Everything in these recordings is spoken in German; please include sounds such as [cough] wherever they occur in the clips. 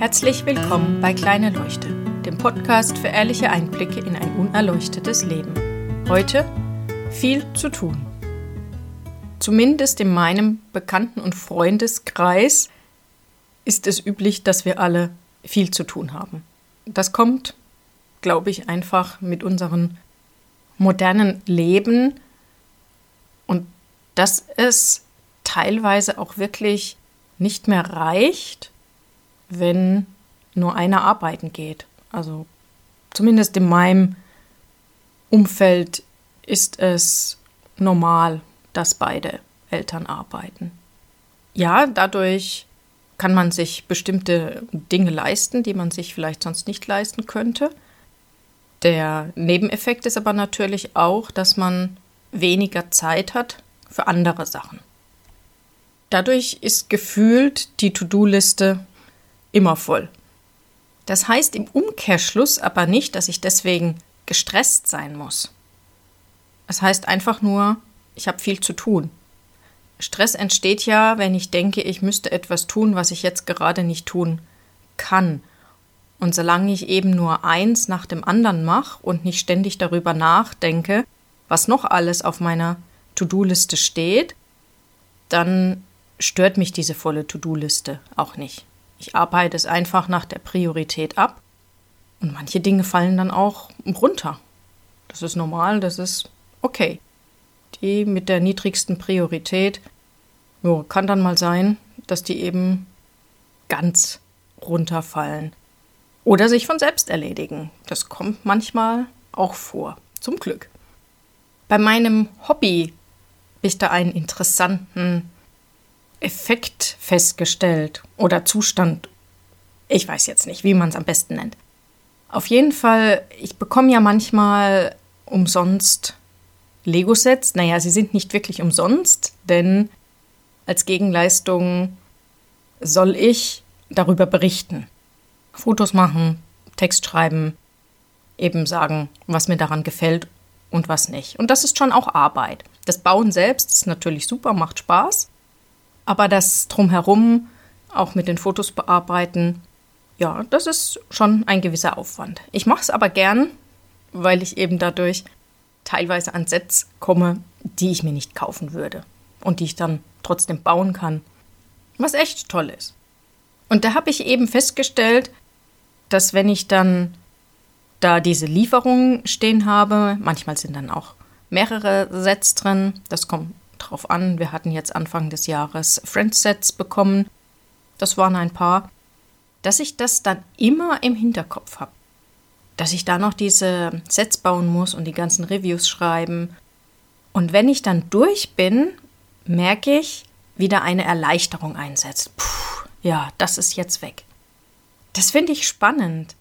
Herzlich willkommen bei Kleine Leuchte, dem Podcast für ehrliche Einblicke in ein unerleuchtetes Leben. Heute viel zu tun. Zumindest in meinem Bekannten- und Freundeskreis ist es üblich, dass wir alle viel zu tun haben. Das kommt, glaube ich, einfach mit unserem modernen Leben und dass es teilweise auch wirklich nicht mehr reicht, wenn nur einer arbeiten geht. Also zumindest in meinem Umfeld ist es normal, dass beide Eltern arbeiten. Ja, dadurch kann man sich bestimmte Dinge leisten, die man sich vielleicht sonst nicht leisten könnte. Der Nebeneffekt ist aber natürlich auch, dass man weniger Zeit hat für andere Sachen. Dadurch ist gefühlt die To-Do-Liste immer voll. Das heißt im Umkehrschluss aber nicht, dass ich deswegen gestresst sein muss. Es heißt einfach nur, ich habe viel zu tun. Stress entsteht ja, wenn ich denke, ich müsste etwas tun, was ich jetzt gerade nicht tun kann. Und solange ich eben nur eins nach dem anderen mache und nicht ständig darüber nachdenke, was noch alles auf meiner To-Do-Liste steht, dann stört mich diese volle To-Do-Liste auch nicht. Ich arbeite es einfach nach der Priorität ab und manche Dinge fallen dann auch runter. Das ist normal, das ist okay. Die mit der niedrigsten Priorität jo, kann dann mal sein, dass die eben ganz runterfallen oder sich von selbst erledigen. Das kommt manchmal auch vor, zum Glück. Bei meinem Hobby habe ich da einen interessanten Effekt festgestellt oder Zustand. Ich weiß jetzt nicht, wie man es am besten nennt. Auf jeden Fall, ich bekomme ja manchmal umsonst Lego-Sets. Naja, sie sind nicht wirklich umsonst, denn als Gegenleistung soll ich darüber berichten. Fotos machen, Text schreiben, eben sagen, was mir daran gefällt und was nicht. Und das ist schon auch Arbeit. Das Bauen selbst ist natürlich super, macht Spaß. Aber das drumherum, auch mit den Fotos bearbeiten, ja, das ist schon ein gewisser Aufwand. Ich mache es aber gern, weil ich eben dadurch teilweise an Sets komme, die ich mir nicht kaufen würde und die ich dann trotzdem bauen kann, was echt toll ist. Und da habe ich eben festgestellt, dass wenn ich dann da diese Lieferungen stehen habe, manchmal sind dann auch mehrere Sets drin, das kommt drauf an. Wir hatten jetzt Anfang des Jahres Friends-Sets bekommen. Das waren ein paar. Dass ich das dann immer im Hinterkopf habe. Dass ich da noch diese Sets bauen muss und die ganzen Reviews schreiben. Und wenn ich dann durch bin, merke ich, wie da eine Erleichterung einsetzt. Puh, ja, das ist jetzt weg. Das finde ich spannend,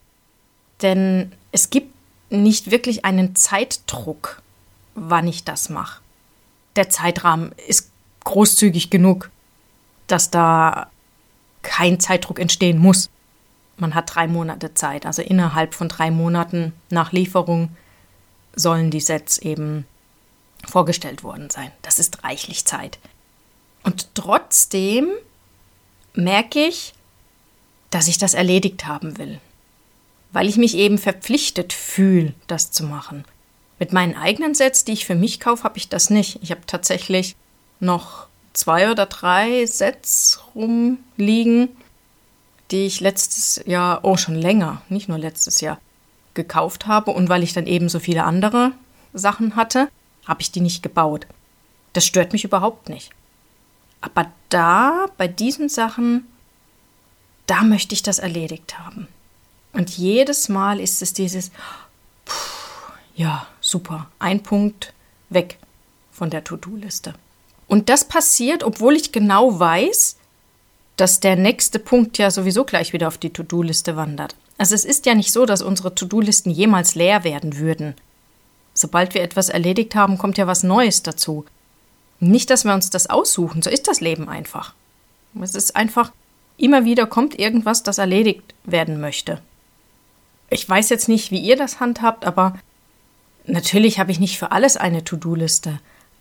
denn es gibt nicht wirklich einen Zeitdruck, wann ich das mache der Zeitrahmen ist großzügig genug, dass da kein Zeitdruck entstehen muss. Man hat drei Monate Zeit, also innerhalb von drei Monaten nach Lieferung sollen die Sets eben vorgestellt worden sein. Das ist reichlich Zeit. Und trotzdem merke ich, dass ich das erledigt haben will, weil ich mich eben verpflichtet fühle, das zu machen. Mit meinen eigenen Sets, die ich für mich kaufe, habe ich das nicht. Ich habe tatsächlich noch zwei oder drei Sets rumliegen, die ich letztes Jahr, oh schon länger, nicht nur letztes Jahr, gekauft habe. Und weil ich dann eben so viele andere Sachen hatte, habe ich die nicht gebaut. Das stört mich überhaupt nicht. Aber da, bei diesen Sachen, da möchte ich das erledigt haben. Und jedes Mal ist es dieses, ja, super, ein Punkt weg von der To-Do-Liste. Und das passiert, obwohl ich genau weiß, dass der nächste Punkt ja sowieso gleich wieder auf die To-Do-Liste wandert. Also es ist ja nicht so, dass unsere To-Do-Listen jemals leer werden würden. Sobald wir etwas erledigt haben, kommt ja was Neues dazu. Nicht, dass wir uns das aussuchen, so ist das Leben einfach. Es ist einfach, immer wieder kommt irgendwas, das erledigt werden möchte. Ich weiß jetzt nicht, wie ihr das handhabt, aber Natürlich habe ich nicht für alles eine To-Do-Liste,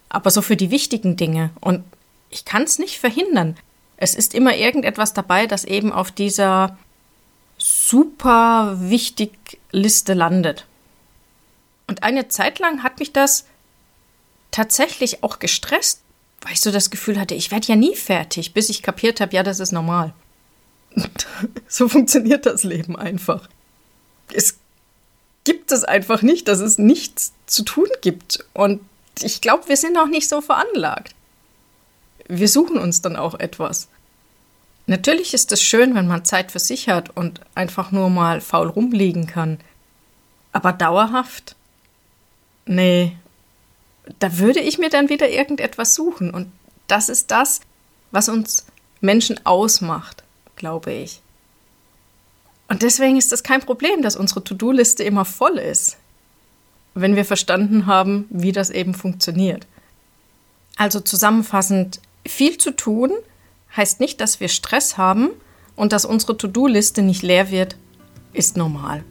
aber so für die wichtigen Dinge. Und ich kann es nicht verhindern. Es ist immer irgendetwas dabei, das eben auf dieser super wichtig Liste landet. Und eine Zeit lang hat mich das tatsächlich auch gestresst, weil ich so das Gefühl hatte, ich werde ja nie fertig, bis ich kapiert habe, ja, das ist normal. [laughs] so funktioniert das Leben einfach. Es gibt es einfach nicht, dass es nichts zu tun gibt. Und ich glaube, wir sind auch nicht so veranlagt. Wir suchen uns dann auch etwas. Natürlich ist es schön, wenn man Zeit für sich hat und einfach nur mal faul rumliegen kann. Aber dauerhaft? Nee, da würde ich mir dann wieder irgendetwas suchen. Und das ist das, was uns Menschen ausmacht, glaube ich. Und deswegen ist es kein Problem, dass unsere To-Do-Liste immer voll ist, wenn wir verstanden haben, wie das eben funktioniert. Also zusammenfassend, viel zu tun heißt nicht, dass wir Stress haben und dass unsere To-Do-Liste nicht leer wird, ist normal.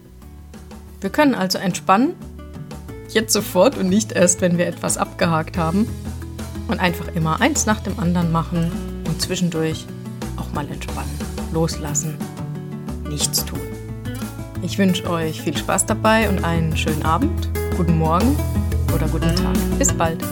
Wir können also entspannen jetzt sofort und nicht erst, wenn wir etwas abgehakt haben. Und einfach immer eins nach dem anderen machen und zwischendurch auch mal entspannen, loslassen, nichts tun. Ich wünsche euch viel Spaß dabei und einen schönen Abend, guten Morgen oder guten Tag. Bis bald.